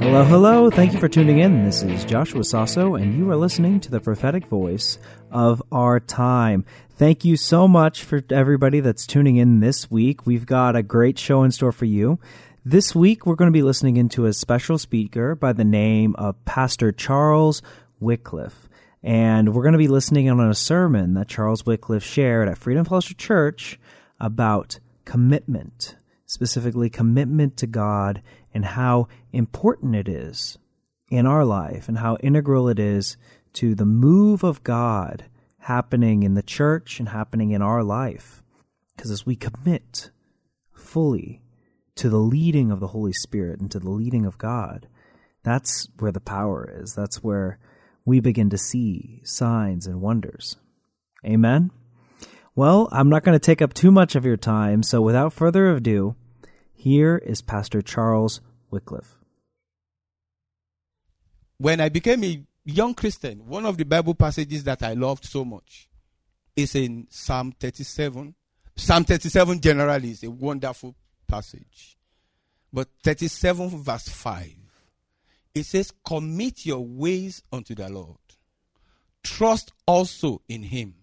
Hello, hello. Thank you for tuning in. This is Joshua Sasso, and you are listening to the prophetic voice of our time. Thank you so much for everybody that's tuning in this week. We've got a great show in store for you. This week, we're going to be listening into a special speaker by the name of Pastor Charles Wycliffe. And we're going to be listening on a sermon that Charles Wycliffe shared at Freedom Fellowship Church about commitment, specifically commitment to God and how important it is in our life and how integral it is to the move of God happening in the church and happening in our life. Because as we commit fully to the leading of the Holy Spirit and to the leading of God, that's where the power is. That's where we begin to see signs and wonders. Amen? Well, I'm not going to take up too much of your time, so without further ado, here is Pastor Charles Wycliffe. When I became a young Christian, one of the Bible passages that I loved so much is in Psalm 37. Psalm 37 generally is a wonderful passage. But 37 verse 5, it says, Commit your ways unto the Lord. Trust also in him,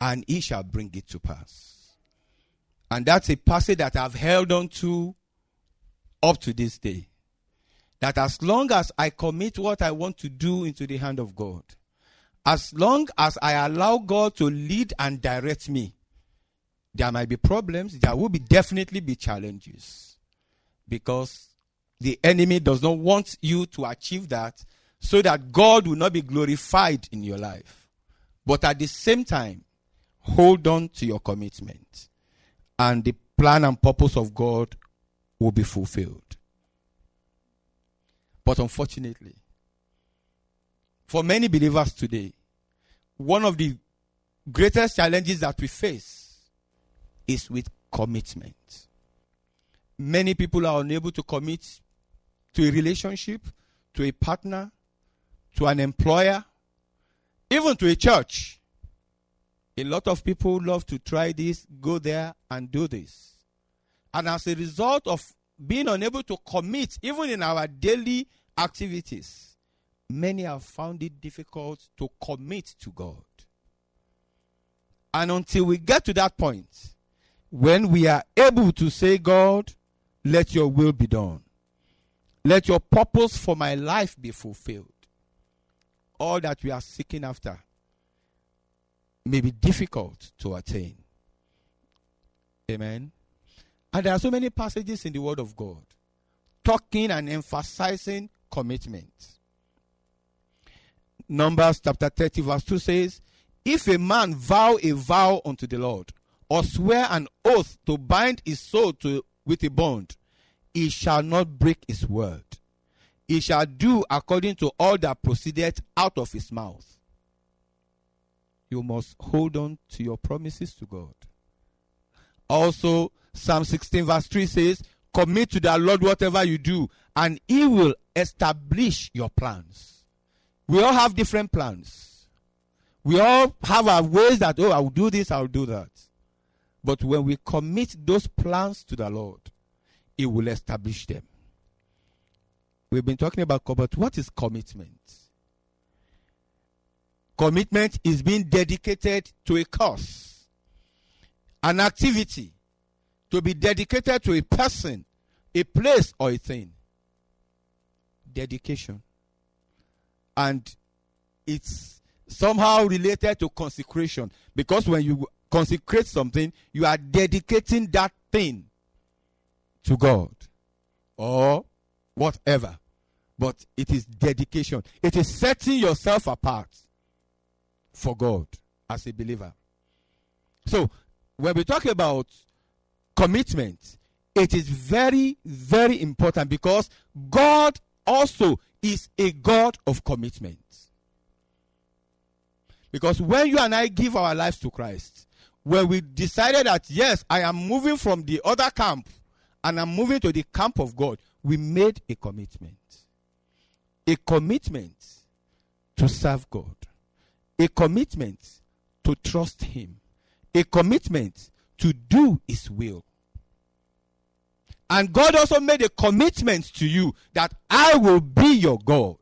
and he shall bring it to pass. And that's a passage that I've held on to up to this day. That as long as I commit what I want to do into the hand of God, as long as I allow God to lead and direct me, there might be problems, there will be definitely be challenges. Because the enemy does not want you to achieve that so that God will not be glorified in your life. But at the same time, hold on to your commitment and the plan and purpose of God will be fulfilled. But unfortunately, for many believers today, one of the greatest challenges that we face is with commitment. Many people are unable to commit to a relationship, to a partner, to an employer, even to a church. A lot of people love to try this, go there, and do this. And as a result of being unable to commit, even in our daily activities, many have found it difficult to commit to God. And until we get to that point, when we are able to say, God, let your will be done, let your purpose for my life be fulfilled, all that we are seeking after may be difficult to attain. Amen. And there are so many passages in the Word of God talking and emphasizing commitment. Numbers chapter 30, verse 2 says, If a man vow a vow unto the Lord, or swear an oath to bind his soul to, with a bond, he shall not break his word. He shall do according to all that proceedeth out of his mouth you must hold on to your promises to God. Also, Psalm 16, verse 3 says, Commit to the Lord whatever you do, and He will establish your plans. We all have different plans. We all have our ways that, oh, I'll do this, I'll do that. But when we commit those plans to the Lord, He will establish them. We've been talking about, but what is commitment? Commitment is being dedicated to a cause, an activity to be dedicated to a person, a place, or a thing. Dedication. And it's somehow related to consecration because when you consecrate something, you are dedicating that thing to God or whatever. But it is dedication, it is setting yourself apart for God as a believer. So, when we talk about commitment, it is very, very important because God also is a God of commitment. Because when you and I give our lives to Christ, when we decided that, yes, I am moving from the other camp and I'm moving to the camp of God, we made a commitment. A commitment to serve God, a commitment to trust Him, a commitment to do His will. And God also made a commitment to you that I will be your God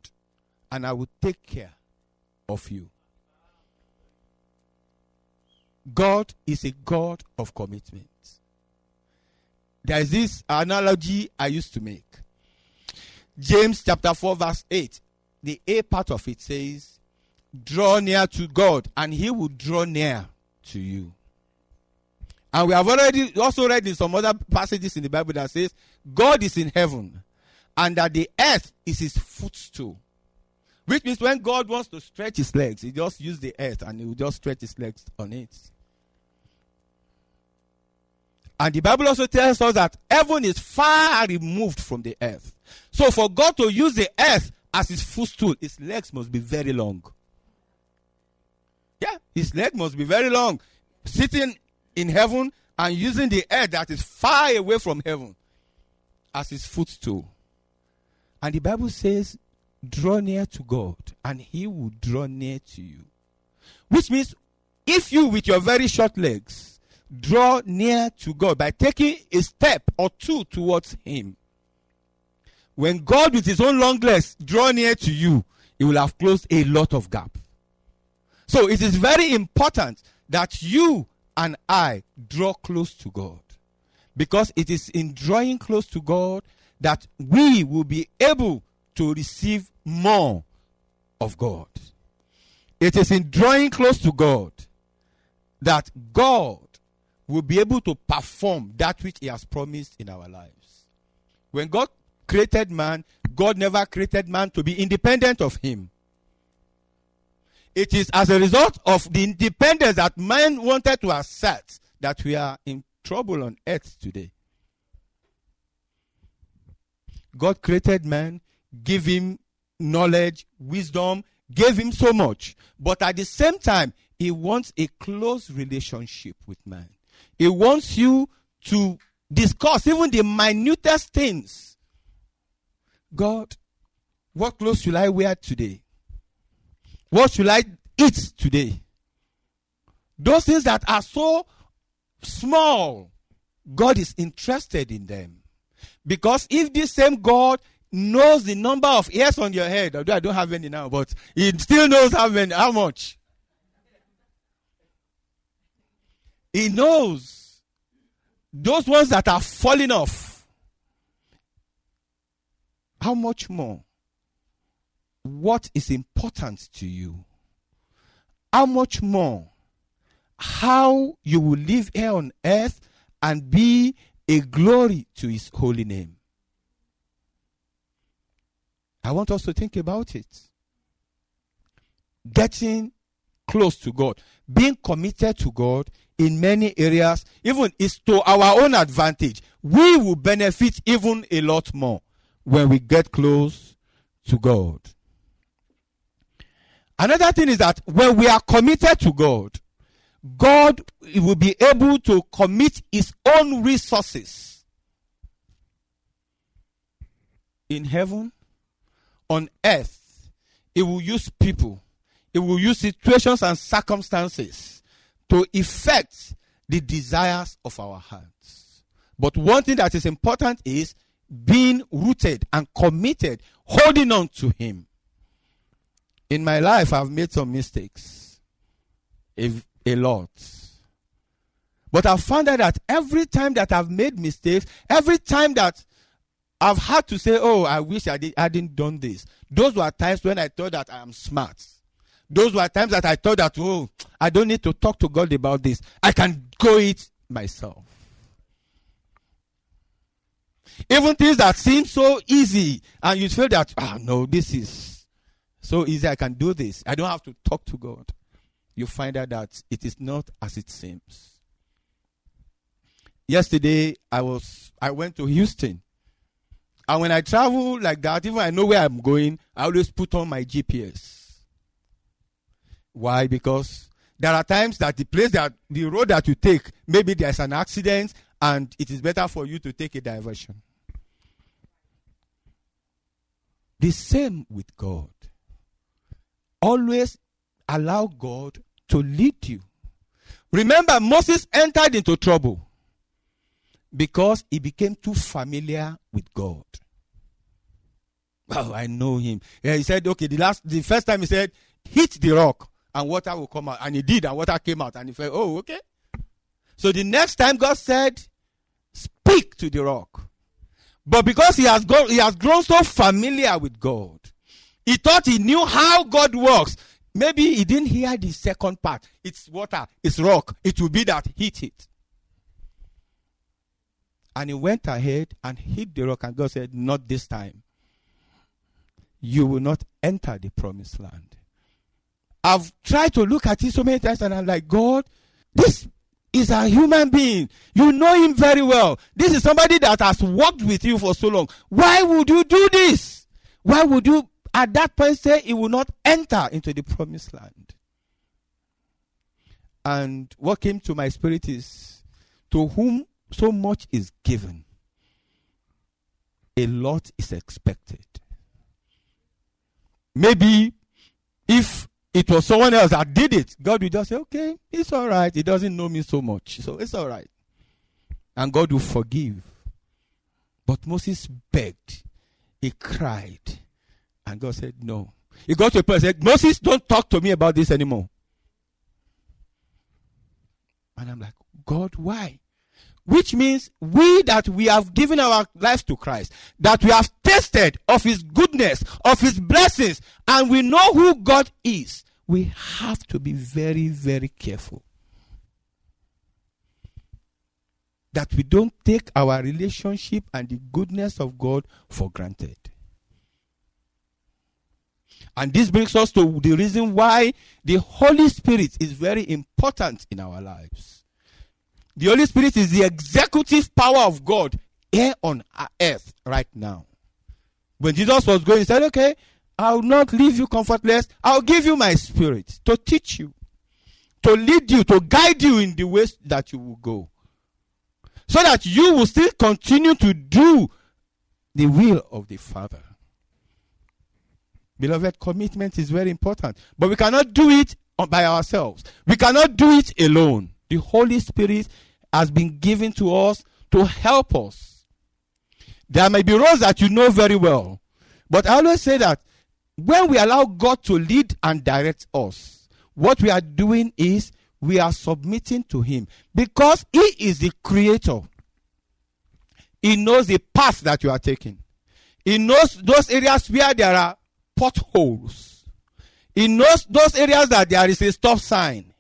and I will take care of you. God is a God of commitment. There is this analogy I used to make. James chapter 4, verse 8. The A part of it says, Draw near to God, and he will draw near to you. And we have already also read in some other passages in the Bible that says, God is in heaven, and that the earth is his footstool. Which means when God wants to stretch his legs, he just use the earth and he will just stretch his legs on it. And the Bible also tells us that heaven is far removed from the earth. So for God to use the earth as his footstool, his legs must be very long. Yeah, his leg must be very long. Sitting in heaven and using the earth that is far away from heaven as his footstool. And the Bible says, draw near to God and he will draw near to you. Which means if you with your very short legs draw near to God by taking a step or two towards Him. When God, with His own long legs, draw near to you, He will have closed a lot of gap. So it is very important that you and I draw close to God. Because it is in drawing close to God that we will be able to receive more of God. It is in drawing close to God that God will be able to perform that which He has promised in our lives. When God created man, God never created man to be independent of Him. It is as a result of the independence that man wanted to assert that we are in trouble on earth today. God created man, gave him knowledge, wisdom, gave him so much. But at the same time, he wants a close relationship with man. He wants you to discuss even the minutest things. God, what clothes should I wear today? What should I eat today? Those things that are so small, God is interested in them. Because if this same God knows the number of hairs on your head, although I don't have any now, but He still knows how many, how much. He knows those ones that are falling off. How much more? What is important to you? How much more? How you will live here on earth and be a glory to his holy name. I want us to think about it. Getting close to God, being committed to God in many areas, even is to our own advantage. We will benefit even a lot more when we get close to God. Another thing is that when we are committed to God, God will be able to commit his own resources in heaven, on earth. He will use people, he will use situations and circumstances to effect the desires of our hearts. But one thing that is important is being rooted and committed, holding on to Him. In my life, I've made some mistakes, a, a lot. But I've found out that every time that I've made mistakes, every time that I've had to say, "Oh, I wish I did, I hadn't done this," those were times when I thought that I am smart. Those were times that I thought that, oh, I don't need to talk to God about this. I can go it myself. Even things that seem so easy, and you feel that, ah, oh, no, this is so easy, I can do this. I don't have to talk to God. You find out that it is not as it seems. Yesterday, I was, I went to Houston. And when I travel like that, even I know where I'm going, I always put on my GPS Why? Because there are times that the place that the road that you take, maybe there's an accident and it is better for you to take a diversion. The same with God. Always allow God to lead you. Remember, Moses entered into trouble because he became too familiar with God. Oh, I know him. Yeah, he said, okay, the last, the first time he said, hit the rock and water will come out. And he did, and water came out. And he said, oh, okay. So the next time God said, speak to the rock. But because he has, gone, he has grown so familiar with God, he thought he knew how God works. Maybe he didn't hear the second part. It's water, it's rock. It will be that hit it. And he went ahead and hit the rock, and God said, Not this time. You will not enter the promised land. I've tried to look at it so many times, and I'm like, God, this is a human being. You know him very well. This is somebody that has worked with you for so long. Why would you do this? Why would you at that point say he will not enter into the promised land. And what came to my spirit is to whom so much is given, a lot is expected. Maybe if it was someone else that did it, God will just say, okay, it's all right. He doesn't know me so much. So it's all right. And God will forgive. But Moses begged, he cried, and God said, No. He got to a point and said, Moses, don't talk to me about this anymore. And I'm like, God, why? Which means we that we have given our lives to Christ, that we have tasted of His goodness, of His blessings, and we know who God is, we have to be very, very careful. That we don't take our relationship and the goodness of God for granted. And this brings us to the reason why the Holy Spirit is very important in our lives. The Holy Spirit is the executive power of God here on earth right now. When Jesus was going, he said, Okay, I'll not leave you comfortless. I'll give you my spirit to teach you, to lead you, to guide you in the ways that you will go. So that you will still continue to do the will of the Father. Beloved, commitment is very important. But we cannot do it by ourselves. We cannot do it alone. The Holy Spirit has been given to us to help us. There may be roles that you know very well. But I always say that when we allow God to lead and direct us, what we are doing is we are submitting to Him because He is the creator. He knows the path that you are taking. He knows those areas where there are potholes. He knows those areas that there is a stop sign.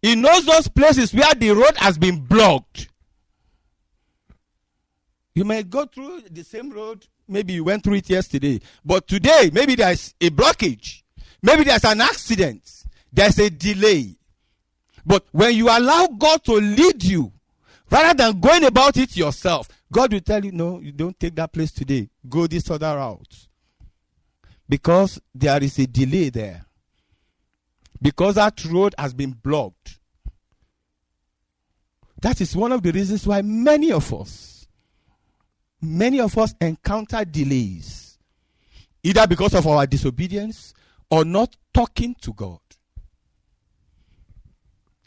He knows those places where the road has been blocked. You may go through the same road, maybe you went through it yesterday, but today maybe there's a blockage, maybe there's an accident, there's a delay. But when you allow God to lead you, rather than going about it yourself, God will tell you, no, you don't take that place today. Go this other route because there is a delay there. Because that road has been blocked. That is one of the reasons why many of us, many of us encounter delays, either because of our disobedience or not talking to God.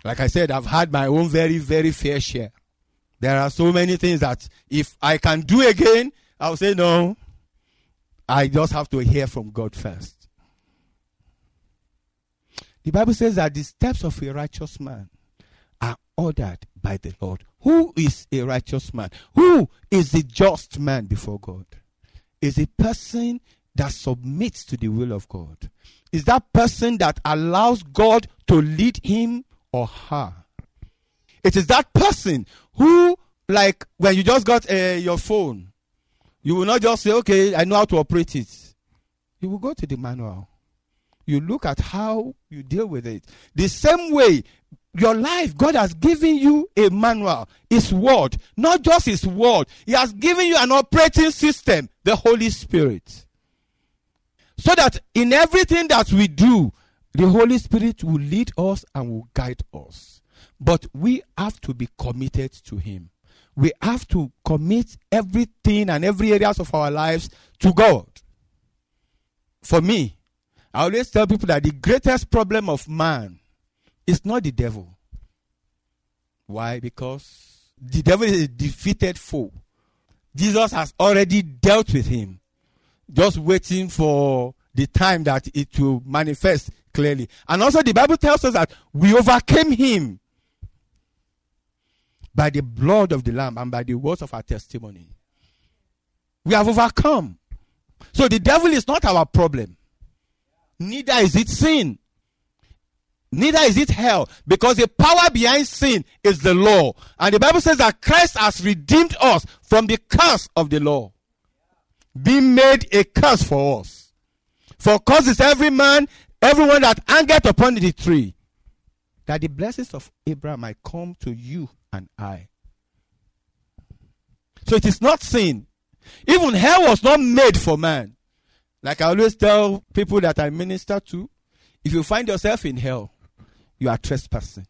Like I said, I've had my own very, very fair share. There are so many things that if I can do again, I'll say no. I just have to hear from God first. The Bible says that the steps of a righteous man are ordered by the Lord. Who is a righteous man? Who is the just man before God? Is a person that submits to the will of God. Is that person that allows God to lead him or her. It is that person who, like, when you just got uh, your phone, you will not just say, okay, I know how to operate it. You will go to the manual. You look at how you deal with it. The same way, your life, God has given you a manual, His word, not just His word. He has given you an operating system, the Holy Spirit. So that in everything that we do, The Holy Spirit will lead us and will guide us. But we have to be committed to Him. We have to commit everything and every areas of our lives to God. For me, I always tell people that the greatest problem of man is not the devil. Why? Because the devil is a defeated foe. Jesus has already dealt with him, just waiting for the time that it will manifest clearly. And also, the Bible tells us that we overcame him by the blood of the Lamb and by the words of our testimony. We have overcome. So, the devil is not our problem, neither is it sin. Neither is it hell, because the power behind sin is the law. And the Bible says that Christ has redeemed us from the curse of the law, being made a curse for us. For cause is every man, everyone that hangeth upon the tree, that the blessings of Abraham might come to you and I. So it is not sin. Even hell was not made for man. Like I always tell people that I minister to, if you find yourself in hell, you are trespassing.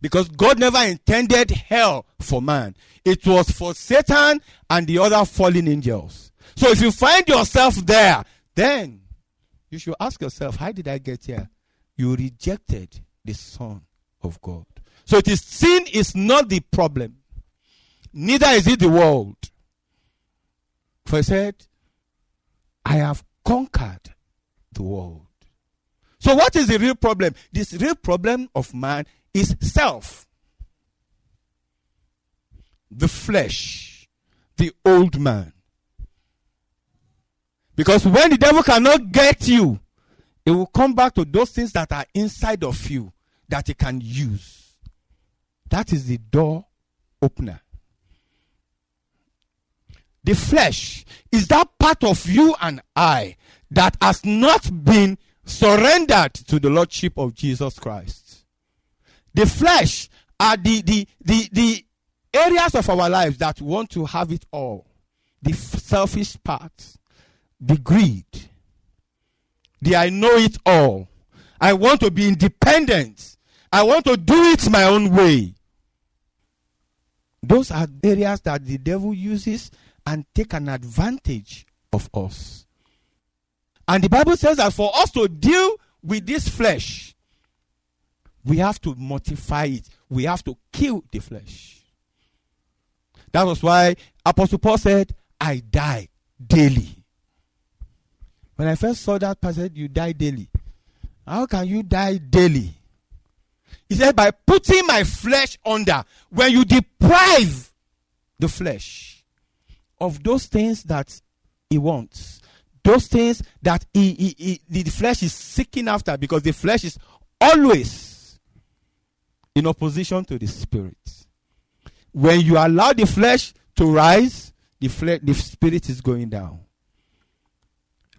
Because God never intended hell for man. It was for Satan and the other fallen angels. So if you find yourself there, then you should ask yourself, how did I get here? You rejected the Son of God. So it is sin is not the problem. Neither is it the world. For he said, I have conquered the world. So, what is the real problem? This real problem of man is self, the flesh, the old man. Because when the devil cannot get you, it will come back to those things that are inside of you that he can use. That is the door opener. The flesh is that part of you and I that has not been surrendered to the Lordship of Jesus Christ. The flesh are the, the, the, the areas of our lives that want to have it all. The selfish part, the greed, the I know it all. I want to be independent. I want to do it my own way. Those are areas that the devil uses and take an advantage of us. And the Bible says that for us to deal with this flesh, we have to mortify it. We have to kill the flesh. That was why Apostle Paul said, I die daily. When I first saw that passage, you die daily. How can you die daily? He said, by putting my flesh under. When you deprive the flesh of those things that he wants, those things that he, he, he, the flesh is seeking after because the flesh is always in opposition to the spirit. When you allow the flesh to rise, the, fle- the spirit is going down.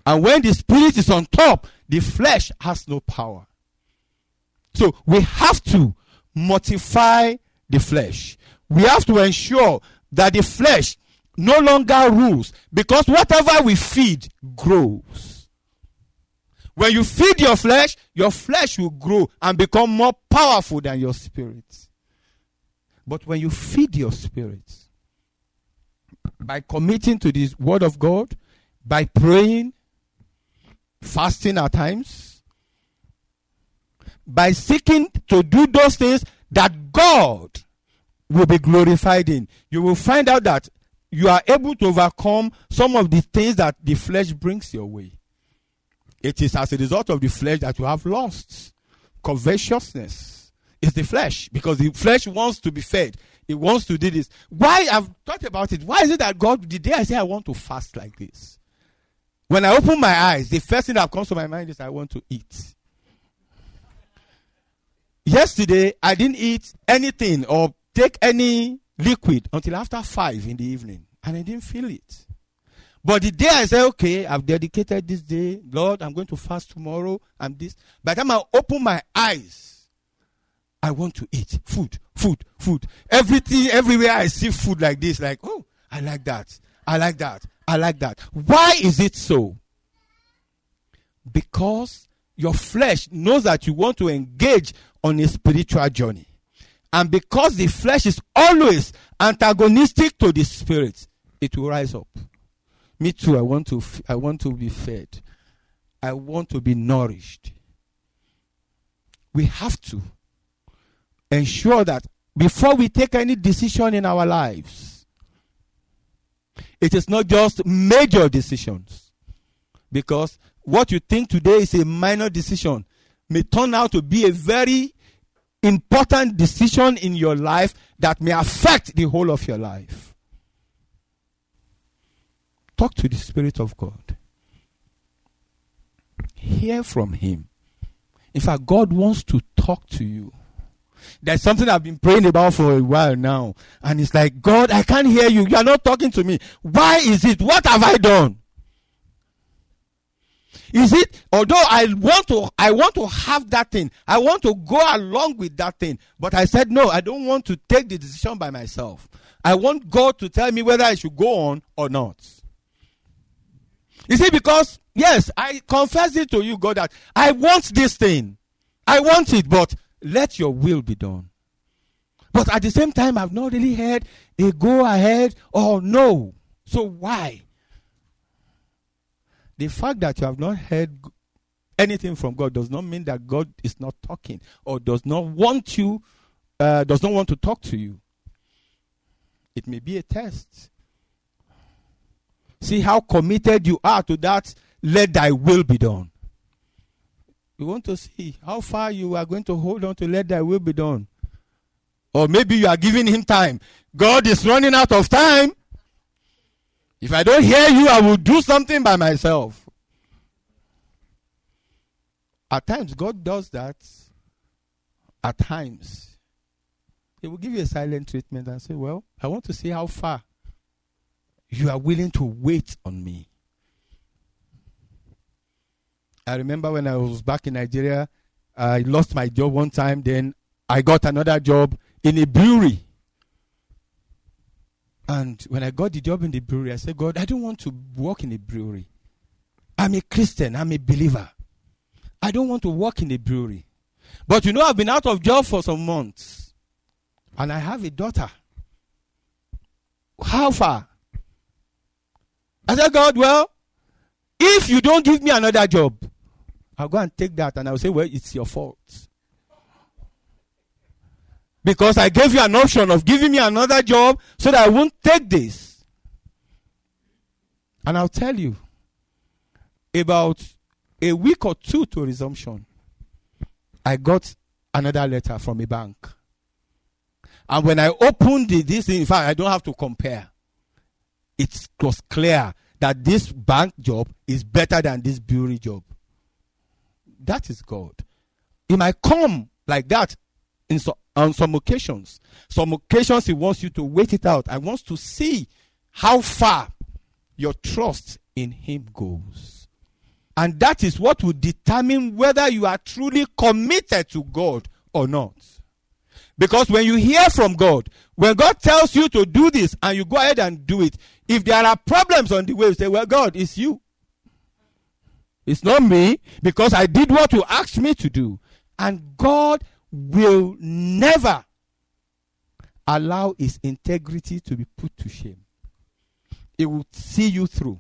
And when the spirit is on top, the flesh has no power. So we have to mortify the flesh. We have to ensure that the flesh no longer rules because whatever we feed grows. When you feed your flesh, your flesh will grow and become more powerful than your spirit. But when you feed your spirit by committing to this word of God, by praying, fasting at times, by seeking to do those things that God will be glorified in, you will find out that you are able to overcome some of the things that the flesh brings your way. It is as a result of the flesh that you have lost. Covetousness is the flesh because the flesh wants to be fed. It wants to do this. Why I've thought about it. Why is it that God, the day I say I want to fast like this, when I open my eyes, the first thing that comes to my mind is I want to eat. Yesterday, I didn't eat anything or take any liquid until after five in the evening, and I didn't feel it. But the day I said, okay, I've dedicated this day, Lord, I'm going to fast tomorrow, and this. By the time I open my eyes, I want to eat food, food, food. Everything, everywhere I see food like this, like, oh, I like that, I like that, I like that. Why is it so? Because your flesh knows that you want to engage on a spiritual journey. And because the flesh is always antagonistic to the spirit, it will rise up. Me too, I want to I want to be fed. I want to be nourished. We have to ensure that before we take any decision in our lives, it is not just major decisions. Because what you think today is a minor decision may turn out to be a very important decision in your life that may affect the whole of your life. Talk to the Spirit of God. Hear from Him. In fact, God wants to talk to you. There's something I've been praying about for a while now. And it's like, God, I can't hear you. You are not talking to me. Why is it? What have I done? Is it although I want to I want to have that thing, I want to go along with that thing, but I said no, I don't want to take the decision by myself. I want God to tell me whether I should go on or not. You see, because yes, I confess it to you, God, that I want this thing. I want it, but let your will be done. But at the same time, I've not really heard a go ahead or no. So why? The fact that you have not heard anything from God does not mean that God is not talking or does not want you, uh, does not want to talk to you. It may be a test. See how committed you are to that. Let thy will be done. We want to see how far you are going to hold on to let thy will be done. Or maybe you are giving him time. God is running out of time. If I don't hear you, I will do something by myself. At times, God does that. At times, He will give you a silent treatment and say, Well, I want to see how far you are willing to wait on me. I remember when I was back in Nigeria, I lost my job one time, then I got another job in a brewery. And when I got the job in the brewery, I said, God, I don't want to work in a brewery. I'm a Christian, I'm a believer. I don't want to work in a brewery. But you know, I've been out of job for some months. And I have a daughter. How far? I said, God, well, if you don't give me another job, I'll go and take that and I'll say, well, it's your fault. Because I gave you an option of giving me another job so that I won't take this. And I'll tell you, about a week or two to resumption, I got another letter from a bank. And when I opened the, this, in fact, I don't have to compare. It was clear that this bank job is better than this brewery job. That is God. It might come like that in so, on some occasions. Some occasions he wants you to wait it out. I wants to see how far your trust in him goes. And that is what will determine whether you are truly committed to God or not. Because when you hear from God, when God tells you to do this and you go ahead and do it, if there are problems on the way, you say, Well, God, it's you. It's not me because I did what you asked me to do. And God will never allow his integrity to be put to shame. He will see you through.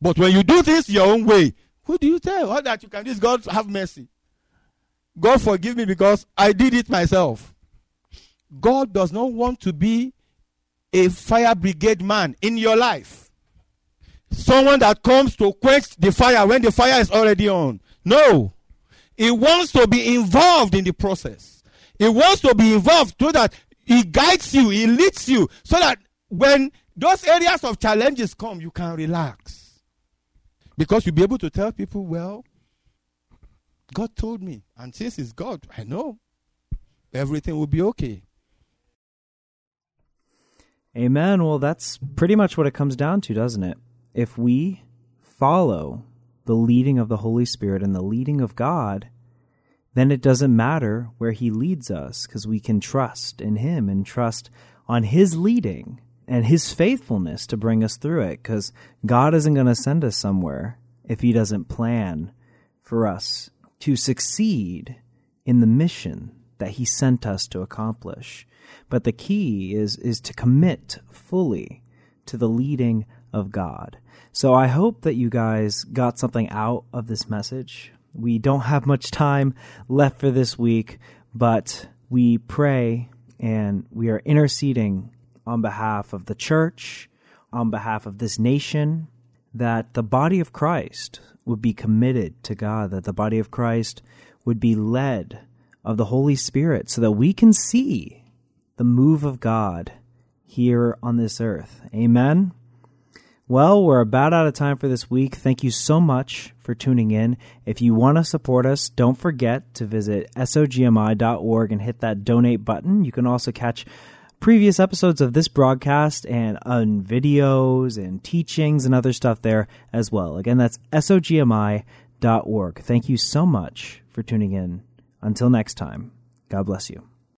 But when you do things your own way, who do you tell? All that you can do is God have mercy. God forgive me because I did it myself. God does not want to be a fire brigade man in your life. Someone that comes to quench the fire when the fire is already on. No. He wants to be involved in the process. He wants to be involved so that he guides you, he leads you, so that when those areas of challenges come, you can relax. Because you'll be able to tell people, well, God told me. And since it's God, I know everything will be okay. Amen. Well, that's pretty much what it comes down to, doesn't it? If we follow the leading of the Holy Spirit and the leading of God, then it doesn't matter where He leads us because we can trust in Him and trust on His leading and His faithfulness to bring us through it because God isn't going to send us somewhere if He doesn't plan for us to succeed in the mission that he sent us to accomplish. But the key is is to commit fully to the leading of God. So I hope that you guys got something out of this message. We don't have much time left for this week, but we pray and we are interceding on behalf of the church, on behalf of this nation, that the body of Christ would be committed to God, that the body of Christ would be led of the Holy Spirit so that we can see the move of God here on this earth. Amen. Well, we're about out of time for this week. Thank you so much for tuning in. If you want to support us, don't forget to visit sogmi.org and hit that donate button. You can also catch previous episodes of this broadcast and on videos and teachings and other stuff there as well. Again, that's sogmi.org. Thank you so much for tuning in. Until next time, God bless you.